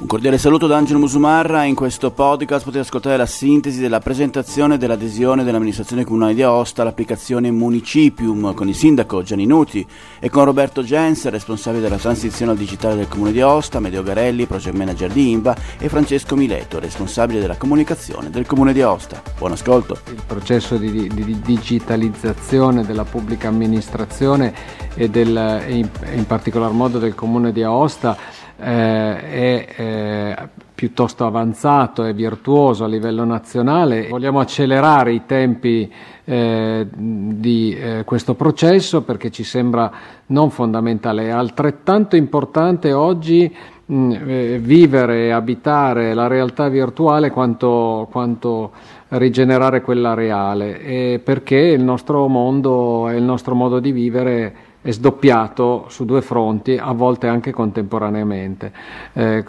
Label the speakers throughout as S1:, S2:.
S1: Un cordiale saluto da Angelo Musumarra. In questo podcast potete ascoltare la sintesi della presentazione dell'adesione dell'amministrazione comunale di Aosta all'applicazione Municipium con il sindaco Gianni Nuti e con Roberto Gens, responsabile della transizione al digitale del comune di Aosta, Medeo Garelli, project manager di INVA e Francesco Mileto, responsabile della comunicazione del comune di Aosta. Buon ascolto.
S2: Il processo di, di, di digitalizzazione della pubblica amministrazione e, del, in, in particolar modo del comune di Aosta eh, è eh, piuttosto avanzato e virtuoso a livello nazionale. Vogliamo accelerare i tempi eh, di eh, questo processo perché ci sembra non fondamentale, è altrettanto importante oggi vivere e abitare la realtà virtuale quanto, quanto rigenerare quella reale, perché il nostro mondo e il nostro modo di vivere è sdoppiato su due fronti, a volte anche contemporaneamente. Eh,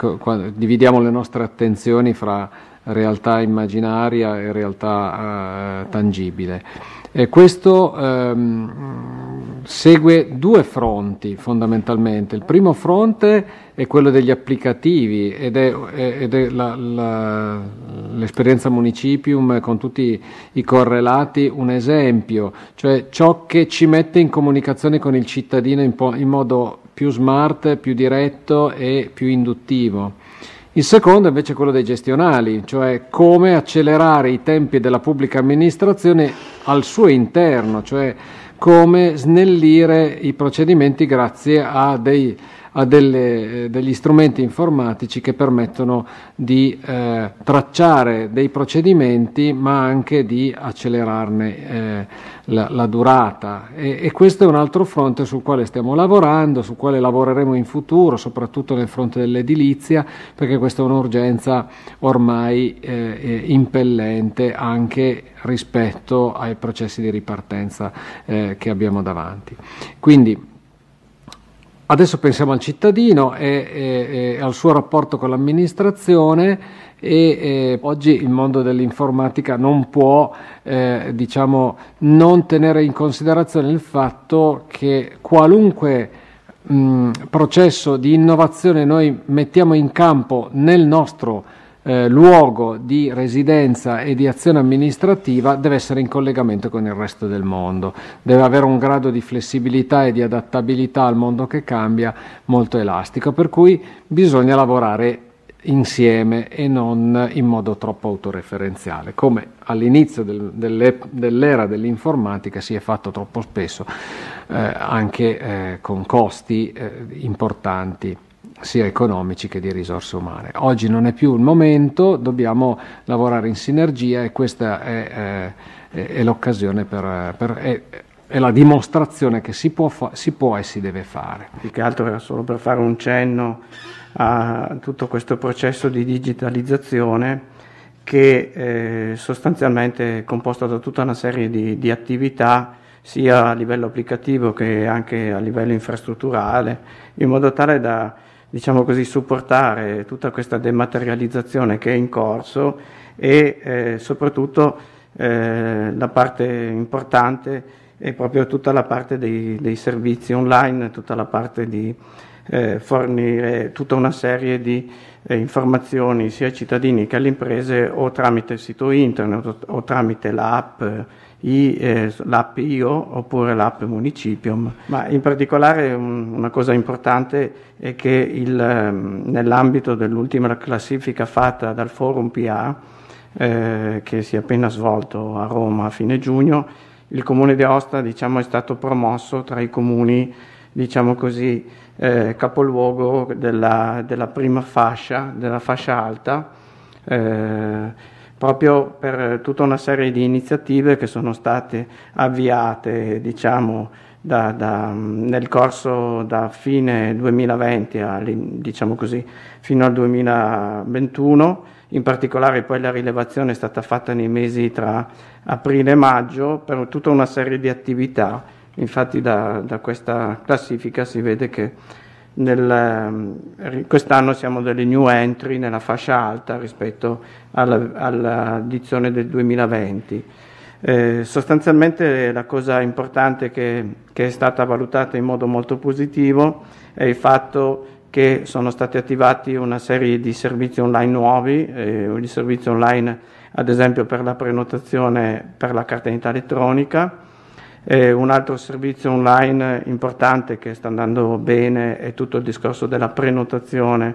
S2: dividiamo le nostre attenzioni fra realtà immaginaria e realtà eh, tangibile. E questo ehm, segue due fronti fondamentalmente. Il primo fronte è quello degli applicativi ed è, ed è la, la, l'esperienza Municipium con tutti i correlati un esempio, cioè ciò che ci mette in comunicazione con il cittadino in, po- in modo più smart, più diretto e più induttivo. Il secondo invece è quello dei gestionali, cioè come accelerare i tempi della pubblica amministrazione al suo interno, cioè come snellire i procedimenti grazie a dei a delle, eh, degli strumenti informatici che permettono di eh, tracciare dei procedimenti ma anche di accelerarne eh, la, la, durata e, e, questo è un altro fronte sul quale stiamo lavorando, sul quale lavoreremo in futuro, soprattutto nel fronte dell'edilizia perché questa è un'urgenza ormai eh, impellente anche rispetto ai processi di ripartenza eh, che abbiamo davanti. Quindi Adesso pensiamo al cittadino e, e, e al suo rapporto con l'amministrazione e oggi il mondo dell'informatica non può eh, diciamo, non tenere in considerazione il fatto che qualunque mh, processo di innovazione noi mettiamo in campo nel nostro eh, luogo di residenza e di azione amministrativa deve essere in collegamento con il resto del mondo, deve avere un grado di flessibilità e di adattabilità al mondo che cambia molto elastico, per cui bisogna lavorare insieme e non in modo troppo autoreferenziale, come all'inizio del, dell'era dell'informatica si è fatto troppo spesso, eh, anche eh, con costi eh, importanti sia economici che di risorse umane. Oggi non è più il momento, dobbiamo lavorare in sinergia e questa è, è, è l'occasione per, per è, è, la dimostrazione che si può, fa, si può e si deve fare.
S3: Più che altro era solo per fare un cenno a tutto questo processo di digitalizzazione che eh, sostanzialmente è composto da tutta una serie di, di attività sia a livello applicativo che anche a livello infrastrutturale, in modo tale da diciamo così, supportare tutta questa dematerializzazione che è in corso e eh, soprattutto eh, la parte importante è proprio tutta la parte dei, dei servizi online, tutta la parte di eh, fornire tutta una serie di eh, informazioni sia ai cittadini che alle imprese o tramite il sito internet o, o tramite l'app i, eh, l'app IO oppure l'app Municipium, ma in particolare un, una cosa importante è che il, ehm, nell'ambito dell'ultima classifica fatta dal Forum PA, eh, che si è appena svolto a Roma a fine giugno, il comune di Aosta diciamo, è stato promosso tra i comuni diciamo così, eh, capoluogo della, della, prima fascia, della fascia alta. Eh, proprio per tutta una serie di iniziative che sono state avviate diciamo, da, da, nel corso da fine 2020 a, diciamo così, fino al 2021. In particolare poi la rilevazione è stata fatta nei mesi tra aprile e maggio per tutta una serie di attività. Infatti da, da questa classifica si vede che nel, ehm, quest'anno siamo delle new entry nella fascia alta rispetto alla, all'edizione del 2020. Eh, sostanzialmente la cosa importante che, che, è stata valutata in modo molto positivo è il fatto che sono stati attivati una serie di servizi online nuovi, eh, il servizio online ad esempio per la prenotazione per la carta d'identità elettronica, eh, un altro servizio online importante che sta andando bene è tutto il discorso della prenotazione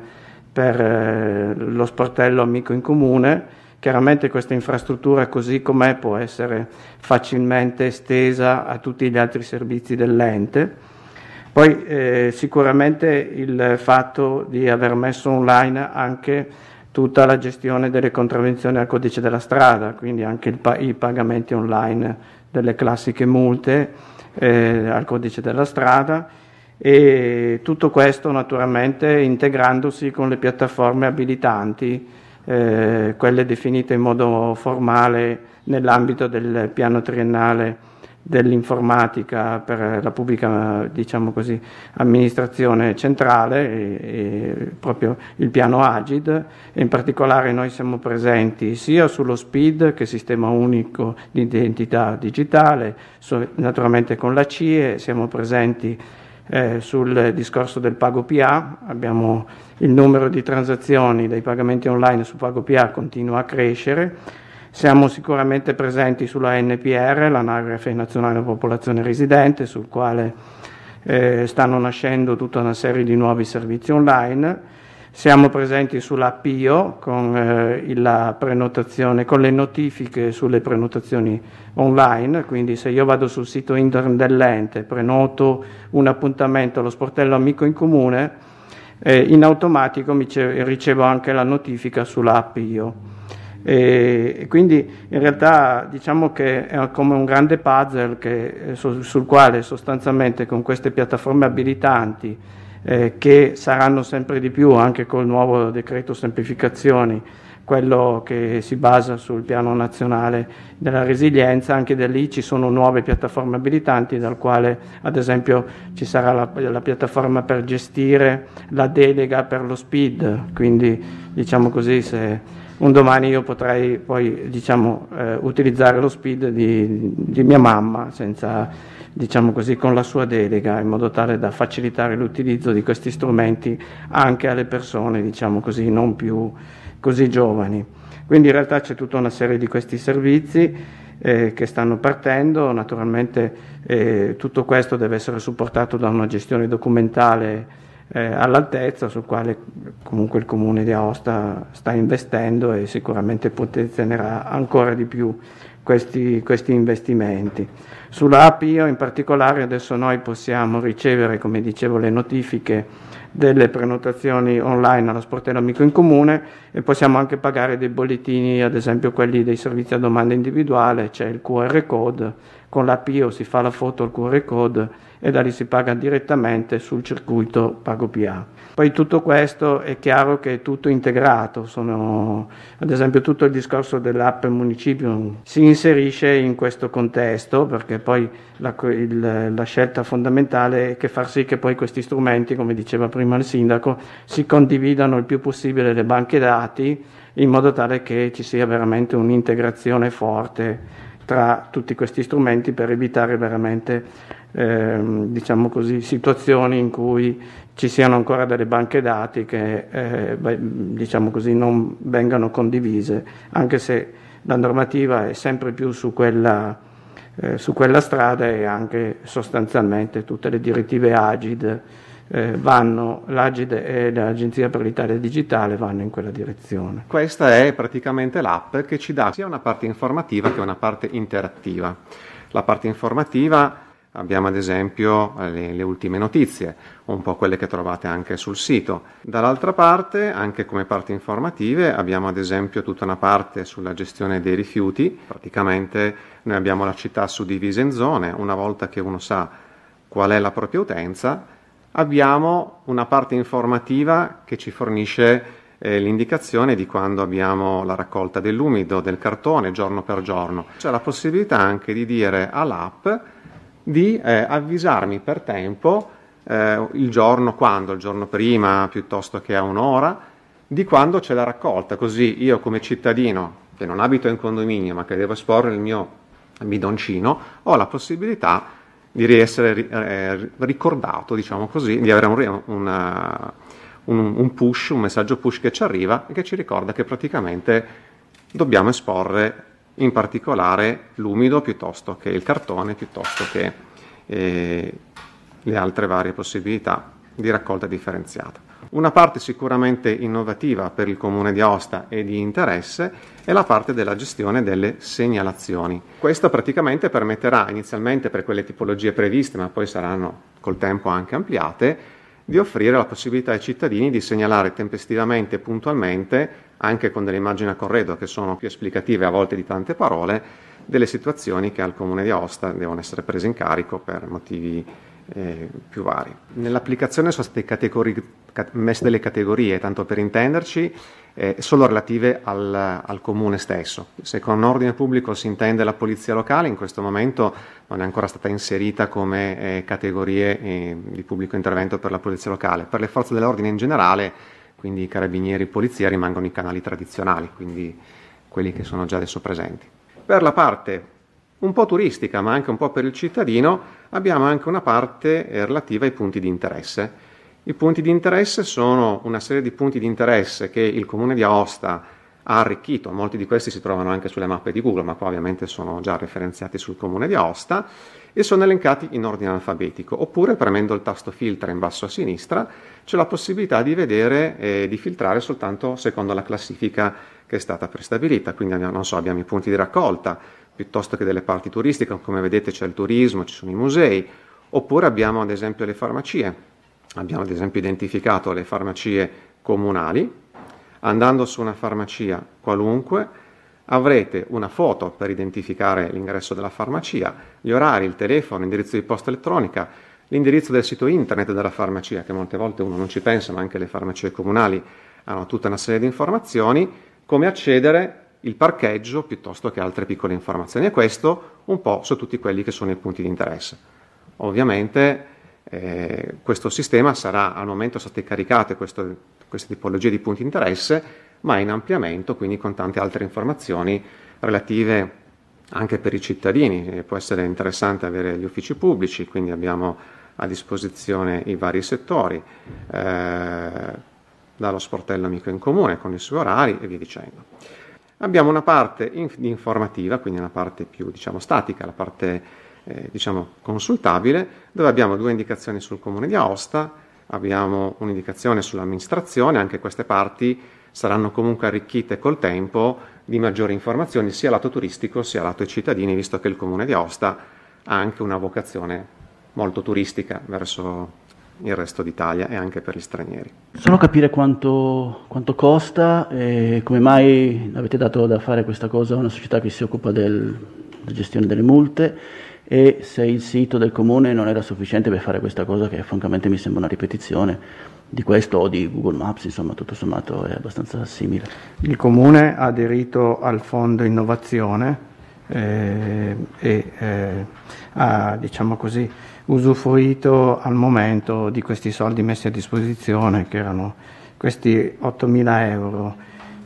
S3: per eh, lo sportello Amico in Comune. Chiaramente questa infrastruttura così com'è può essere facilmente estesa a tutti gli altri servizi dell'ente. Poi eh, sicuramente il fatto di aver messo online anche tutta la gestione delle contravvenzioni al codice della strada, quindi anche pa- i pagamenti online delle classiche multe eh, al codice della strada e tutto questo naturalmente integrandosi con le piattaforme abilitanti, eh, quelle definite in modo formale nell'ambito del piano triennale dell'informatica per la pubblica diciamo così, amministrazione centrale, e, e proprio il piano Agid, in particolare noi siamo presenti sia sullo SPID, che è il sistema unico di identità digitale, so, naturalmente con la CIE, siamo presenti eh, sul discorso del pago PA, abbiamo il numero di transazioni dei pagamenti online su pago PA continua a crescere siamo sicuramente presenti sulla NPR, l'anagrafe nazionale della popolazione residente, sul quale eh, stanno nascendo tutta una serie di nuovi servizi online. Siamo presenti sulla PIO con, eh, con le notifiche sulle prenotazioni online, quindi se io vado sul sito internet dell'ente, prenoto un appuntamento allo sportello Amico in Comune, eh, in automatico ricevo anche la notifica sulla PIO. E, quindi in realtà diciamo che è come un grande puzzle che, eh, sul quale sostanzialmente con queste piattaforme abilitanti eh, che saranno sempre di più anche col nuovo decreto semplificazioni, quello che si basa sul piano nazionale della resilienza, anche da lì ci sono nuove piattaforme abilitanti, dal quale ad esempio ci sarà la, la piattaforma per gestire la delega per lo SPID, quindi diciamo così se un domani io potrei poi diciamo, eh, utilizzare lo speed di, di mia mamma senza, diciamo così, con la sua delega in modo tale da facilitare l'utilizzo di questi strumenti anche alle persone diciamo così, non più così giovani. Quindi in realtà c'è tutta una serie di questi servizi eh, che stanno partendo, naturalmente eh, tutto questo deve essere supportato da una gestione documentale eh, all'altezza sul quale comunque il comune di Aosta sta investendo e sicuramente potenzionerà ancora di più questi, questi investimenti. Sulla APIO in particolare adesso noi possiamo ricevere, come dicevo, le notifiche delle prenotazioni online allo sportello amico in comune e possiamo anche pagare dei bollettini, ad esempio quelli dei servizi a domanda individuale, c'è il QR code, con l'APIO si fa la foto al QR code e da lì si paga direttamente sul circuito PagoPA. Poi tutto questo è chiaro che è tutto integrato, sono, ad esempio tutto il discorso dell'app municipio si inserisce in questo contesto perché poi la, il, la scelta fondamentale è che far sì che poi questi strumenti, come diceva prima il sindaco, si condividano il più possibile le banche dati in modo tale che ci sia veramente un'integrazione forte tra tutti questi strumenti per evitare veramente ehm, diciamo così, situazioni in cui ci siano ancora delle banche dati che eh, diciamo così, non vengano condivise, anche se la normativa è sempre più su quella, eh, su quella strada e anche sostanzialmente tutte le direttive Agid eh, vanno, l'Agid e l'Agenzia per l'Italia Digitale vanno in quella direzione.
S4: Questa è praticamente l'app che ci dà sia una parte informativa che una parte interattiva. La parte informativa abbiamo ad esempio eh, le, le, ultime notizie, un po' quelle che trovate anche sul sito. Dall'altra parte, anche come parti informative, abbiamo ad esempio tutta una parte sulla gestione dei rifiuti, praticamente noi abbiamo la città suddivisa in zone, una volta che uno sa qual è la propria utenza, abbiamo una parte informativa che ci fornisce eh, l'indicazione di quando abbiamo la raccolta dell'umido, del cartone, giorno per giorno. C'è la possibilità anche di dire all'app di eh, avvisarmi per tempo eh, il giorno quando, il giorno prima piuttosto che a un'ora, di quando c'è la raccolta, così io come cittadino che non abito in condominio ma che devo esporre il mio bidoncino, ho la possibilità di essere eh, ricordato, diciamo così, di avere un, una, un, un push, un messaggio push che ci arriva e che ci ricorda che praticamente dobbiamo esporre in particolare l'umido piuttosto che il cartone, piuttosto che eh, le altre varie possibilità di raccolta differenziata. Una parte sicuramente innovativa per il comune di Aosta e di interesse è la parte della gestione delle segnalazioni. Questo praticamente permetterà inizialmente per quelle tipologie previste, ma poi saranno col tempo anche ampliate, di offrire la possibilità ai cittadini di segnalare tempestivamente e puntualmente, anche con delle immagini a corredo che sono più esplicative a volte di tante parole, delle situazioni che al comune di Aosta devono essere prese in carico per motivi eh, più vari. Nell'applicazione sono state categori- messe delle categorie, tanto per intenderci, eh, solo relative al, al, comune stesso. Se con ordine pubblico si intende la polizia locale, in questo momento non è ancora stata inserita come eh, categorie eh, di pubblico intervento per la polizia locale. Per le forze dell'ordine in generale, quindi i carabinieri e polizia, rimangono i canali tradizionali, quindi quelli che sono già adesso presenti. Per la parte un po' turistica, ma anche un po' per il cittadino, abbiamo anche una parte eh, relativa ai punti di interesse. I punti di interesse sono una serie di punti di interesse che il comune di Aosta ha arricchito, molti di questi si trovano anche sulle mappe di Google, ma qua ovviamente sono già referenziati sul comune di Aosta e sono elencati in ordine alfabetico, oppure premendo il tasto filtra in basso a sinistra c'è la possibilità di vedere e di filtrare soltanto secondo la classifica che è stata prestabilita, quindi non so, abbiamo i punti di raccolta, piuttosto che delle parti turistiche, come vedete c'è il turismo, ci sono i musei, oppure abbiamo ad esempio le farmacie. Abbiamo ad esempio identificato le farmacie comunali. Andando su una farmacia qualunque avrete una foto per identificare l'ingresso della farmacia, gli orari, il telefono, l'indirizzo di posta elettronica, l'indirizzo del sito internet della farmacia, che molte volte uno non ci pensa, ma anche le farmacie comunali hanno tutta una serie di informazioni, come accedere il parcheggio piuttosto che altre piccole informazioni e questo un po' su tutti quelli che sono i punti di interesse. Ovviamente eh, questo sistema sarà al momento state caricate questo, queste tipologie di punti di interesse, ma in ampliamento, quindi con tante altre informazioni relative anche per i cittadini. E può essere interessante avere gli uffici pubblici, quindi abbiamo a disposizione i vari settori, eh, dallo sportello amico in comune con i suoi orari e via dicendo. Abbiamo una parte informativa, quindi una parte più diciamo, statica, la parte eh, diciamo, consultabile, dove abbiamo due indicazioni sul comune di Aosta, abbiamo un'indicazione sull'amministrazione, anche queste parti saranno comunque arricchite col tempo di maggiori informazioni sia lato turistico sia lato ai cittadini, visto che il comune di Aosta ha anche una vocazione molto turistica verso il resto d'Italia e anche per gli stranieri.
S1: Solo capire quanto, quanto costa e come mai avete dato da fare questa cosa a una società che si occupa del, della gestione delle multe e se il sito del comune non era sufficiente per fare questa cosa che francamente mi sembra una ripetizione di questo o di Google Maps, insomma tutto sommato è abbastanza simile.
S3: Il comune ha aderito al fondo innovazione eh, e eh, ha diciamo così, usufruito al momento di questi soldi messi a disposizione, che erano questi 8.000 euro.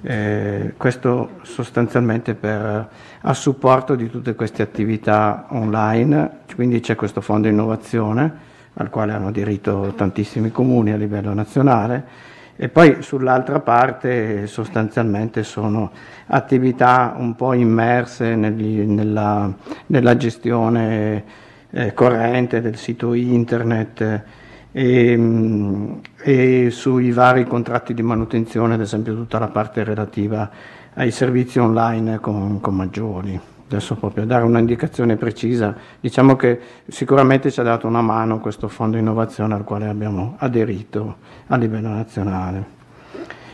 S3: Eh, questo sostanzialmente per, a supporto di tutte queste attività online, quindi c'è questo fondo innovazione al quale hanno aderito tantissimi comuni a livello nazionale e poi sull'altra parte sostanzialmente sono attività un po' immerse negli, nella, nella gestione eh, corrente del sito internet e, mm, e, sui vari contratti di manutenzione, ad esempio tutta la parte relativa ai servizi online con, con maggiori. Adesso proprio dare un'indicazione precisa, diciamo che sicuramente ci ha dato una mano questo fondo innovazione al quale abbiamo aderito a livello nazionale.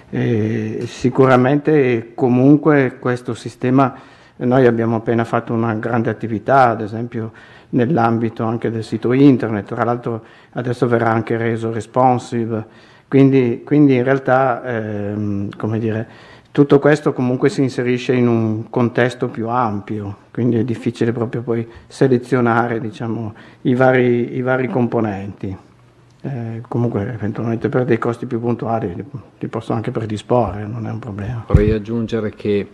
S3: E sicuramente comunque questo sistema, noi abbiamo appena fatto una grande attività, ad esempio nell'ambito anche del sito internet, tra l'altro adesso verrà anche reso responsive, quindi, quindi in realtà ehm, come dire, tutto questo comunque si inserisce in un contesto più ampio, quindi è difficile proprio poi selezionare diciamo, i, vari, i, vari, componenti. Eh, comunque eventualmente per dei costi più puntuali li, li posso anche predisporre, non è un problema.
S2: Vorrei aggiungere che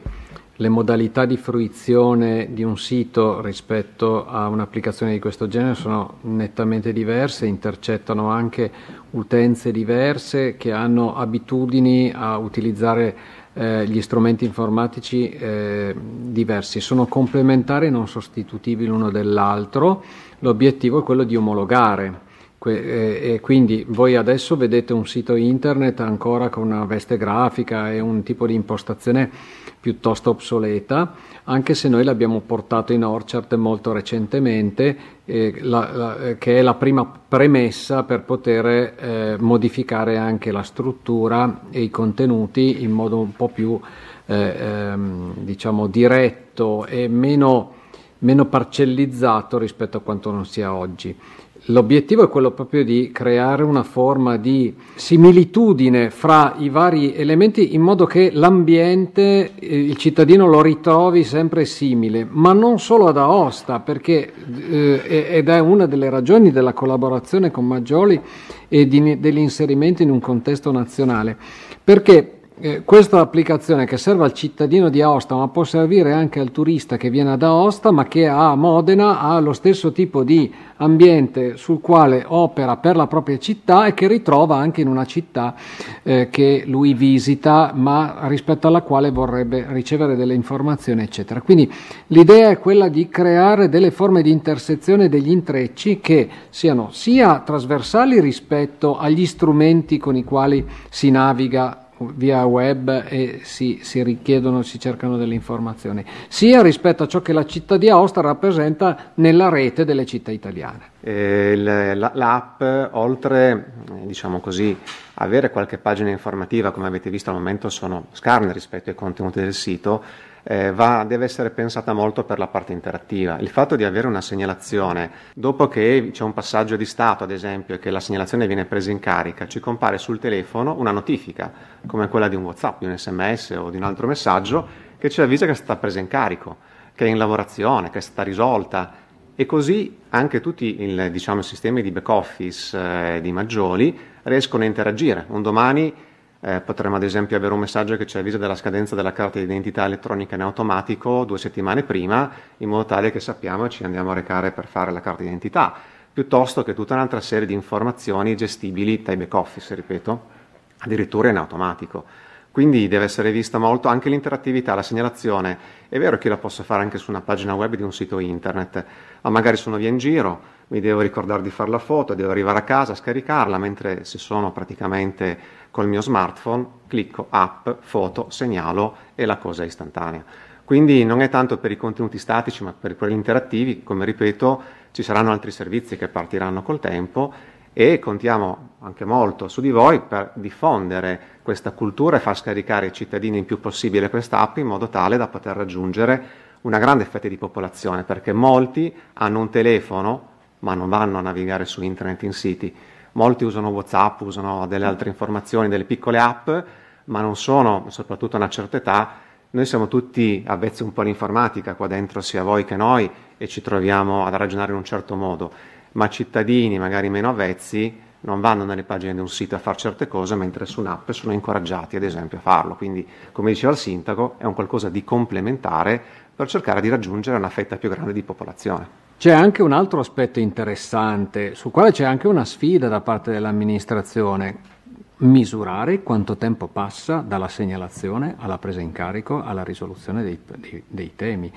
S2: le modalità di fruizione di un sito rispetto a un'applicazione di questo genere sono nettamente diverse, intercettano anche utenze diverse che hanno abitudini a utilizzare eh, gli strumenti informatici eh, diversi, sono complementari e non sostitutivi l'uno dell'altro, l'obiettivo è quello di omologare. E quindi voi adesso vedete un sito internet ancora con una veste grafica e un tipo di impostazione piuttosto obsoleta, anche se noi l'abbiamo portato in Orchard molto recentemente, eh, la, la, eh, che è la prima premessa per poter eh, modificare anche la struttura e i contenuti in modo un po' più eh, ehm, diciamo diretto e meno, meno parcellizzato rispetto a quanto non sia oggi. L'obiettivo è quello proprio di creare una forma di similitudine fra i vari elementi in modo che l'ambiente, eh, il cittadino lo ritrovi sempre simile, ma non solo ad Aosta, perché, eh, ed è una delle ragioni della collaborazione con Maggioli e di, dell'inserimento in un contesto nazionale, perché eh, questa applicazione che serve al cittadino di Aosta, ma può servire anche al turista che viene ad Aosta, ma che a Modena ha lo stesso tipo di ambiente sul quale opera per la propria città e che ritrova anche in una città eh, che lui visita, ma rispetto alla quale vorrebbe ricevere delle informazioni, eccetera. Quindi l'idea è quella di creare delle forme di intersezione degli intrecci che siano sia trasversali rispetto agli strumenti con i quali si naviga via web e si, si, richiedono, si cercano delle informazioni, sia rispetto a ciò che la città di Aosta rappresenta nella rete delle città italiane.
S4: Eh, l'app, oltre diciamo così, avere qualche pagina informativa, come avete visto al momento sono scarne rispetto ai contenuti del sito, eh, va, deve essere pensata molto per la parte interattiva. Il fatto di avere una segnalazione, dopo che c'è un passaggio di stato, ad esempio, e che la segnalazione viene presa in carica, ci compare sul telefono una notifica, come quella di un WhatsApp, di un SMS o di un altro messaggio, che ci avvisa che è stata presa in carico, che è in lavorazione, che è stata risolta. E così anche tutti il, diciamo, i sistemi di back office eh, di Maggioli riescono a interagire. Un domani eh, potremmo ad esempio avere un messaggio che ci avvisa della scadenza della carta di identità elettronica in automatico due settimane prima, in modo tale che sappiamo e ci andiamo a recare per fare la carta di identità, piuttosto che tutta un'altra serie di informazioni gestibili dai back office, ripeto, addirittura in automatico. Quindi deve essere vista molto anche l'interattività, la segnalazione. È vero che io la posso fare anche su una pagina web di un sito internet, ma magari sono via in giro, mi devo ricordare di fare la foto, devo arrivare a casa, scaricarla, mentre se sono praticamente col mio smartphone, clicco app, foto, segnalo e la cosa è istantanea. Quindi non è tanto per i contenuti statici, ma per quelli interattivi, come ripeto, ci saranno altri servizi che partiranno col tempo e contiamo anche molto su di voi per diffondere questa cultura e far scaricare ai cittadini il più possibile questa app in modo tale da poter raggiungere una grande fetta di popolazione, perché molti hanno un telefono ma non vanno a navigare su internet in siti molti usano WhatsApp, usano delle altre informazioni, delle piccole app, ma non sono, soprattutto a una certa età, noi siamo tutti avvezzi un po' all'informatica qua dentro, sia voi che noi, e ci troviamo ad ragionare in un certo modo, ma cittadini magari meno avvezzi non vanno nelle pagine di un sito a fare certe cose, mentre su un'app sono incoraggiati ad esempio a farlo. Quindi, come diceva il sindaco, è un qualcosa di complementare per cercare di raggiungere una fetta più grande di popolazione.
S2: C'è anche un altro aspetto interessante, sul quale c'è anche una sfida da parte dell'amministrazione, misurare quanto tempo passa dalla segnalazione alla presa in carico alla risoluzione dei, dei, dei temi.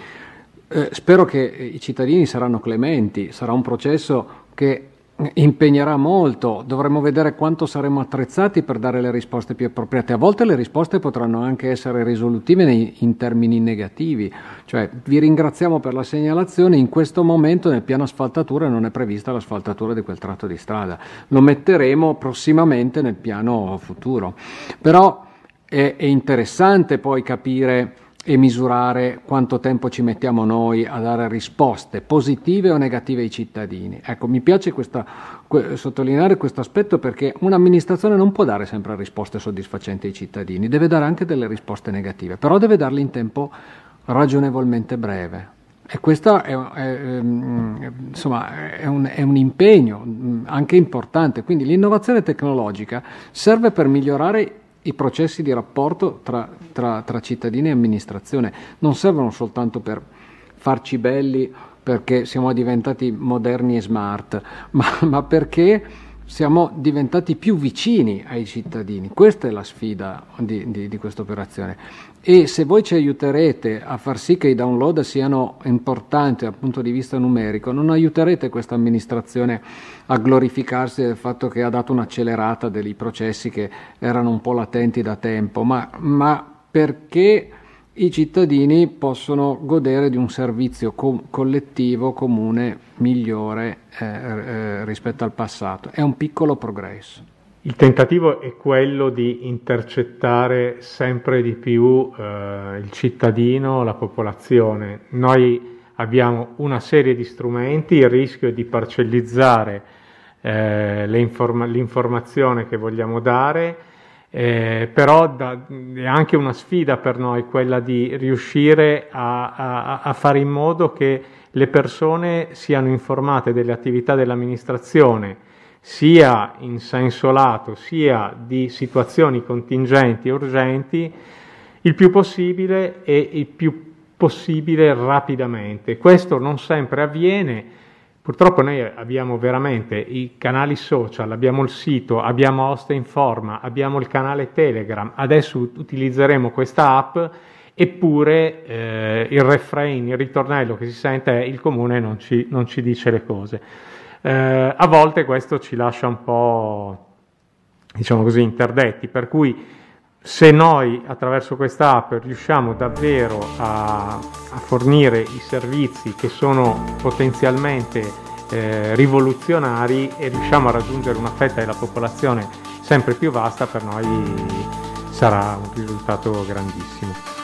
S2: Eh, spero che i cittadini saranno clementi, sarà un processo che impegnerà molto, dovremo vedere quanto saremo attrezzati per dare le risposte più appropriate. A volte le risposte potranno anche essere risolutive in termini negativi, cioè vi ringraziamo per la segnalazione, in questo momento nel piano asfaltatura non è prevista l'asfaltatura di quel tratto di strada, lo metteremo prossimamente nel piano futuro. Però è, è interessante poi capire e misurare quanto tempo ci mettiamo noi a dare risposte positive o negative ai cittadini. Ecco, mi piace questa, que, sottolineare questo aspetto perché un'amministrazione non può dare sempre risposte soddisfacenti ai cittadini, deve dare anche delle risposte negative, però deve darle in tempo ragionevolmente breve. E questo è, è, ehm, insomma, è, un, è un impegno mm, anche importante, quindi l'innovazione tecnologica serve per migliorare i processi di rapporto tra, tra, tra cittadini e amministrazione. Non servono soltanto per farci belli perché siamo diventati moderni e smart, ma, ma perché siamo diventati più vicini ai cittadini. Questa è la sfida di, di, di questa operazione. E se voi ci aiuterete a far sì che i download siano importanti dal punto di vista numerico, non aiuterete questa amministrazione a glorificarsi del fatto che ha dato un'accelerata dei processi che erano un po' latenti da tempo, ma, ma perché i cittadini possono godere di un servizio co- collettivo comune migliore eh, eh, rispetto al passato. È un piccolo progresso.
S5: Il tentativo è quello di intercettare sempre di più eh, il cittadino, la popolazione. Noi abbiamo una serie di strumenti, il rischio è di parcellizzare eh, informa- l'informazione che vogliamo dare eh, però da, è anche una sfida per noi quella di riuscire a, a, a, fare in modo che le persone siano informate delle attività dell'amministrazione, sia in senso lato, sia di situazioni contingenti urgenti, il più possibile e il più possibile rapidamente. Questo non sempre avviene Purtroppo noi abbiamo veramente i canali social, abbiamo il sito, abbiamo Osta Informa, abbiamo il canale Telegram, adesso utilizzeremo questa app eppure eh, il refrain, il ritornello che si sente è il comune non ci, non ci dice le cose. Eh, a volte questo ci lascia un po', diciamo così, interdetti, per cui se noi attraverso questa app riusciamo davvero a, a fornire i servizi che sono potenzialmente eh, rivoluzionari e riusciamo a raggiungere una fetta della popolazione sempre più vasta, per noi sarà un risultato grandissimo.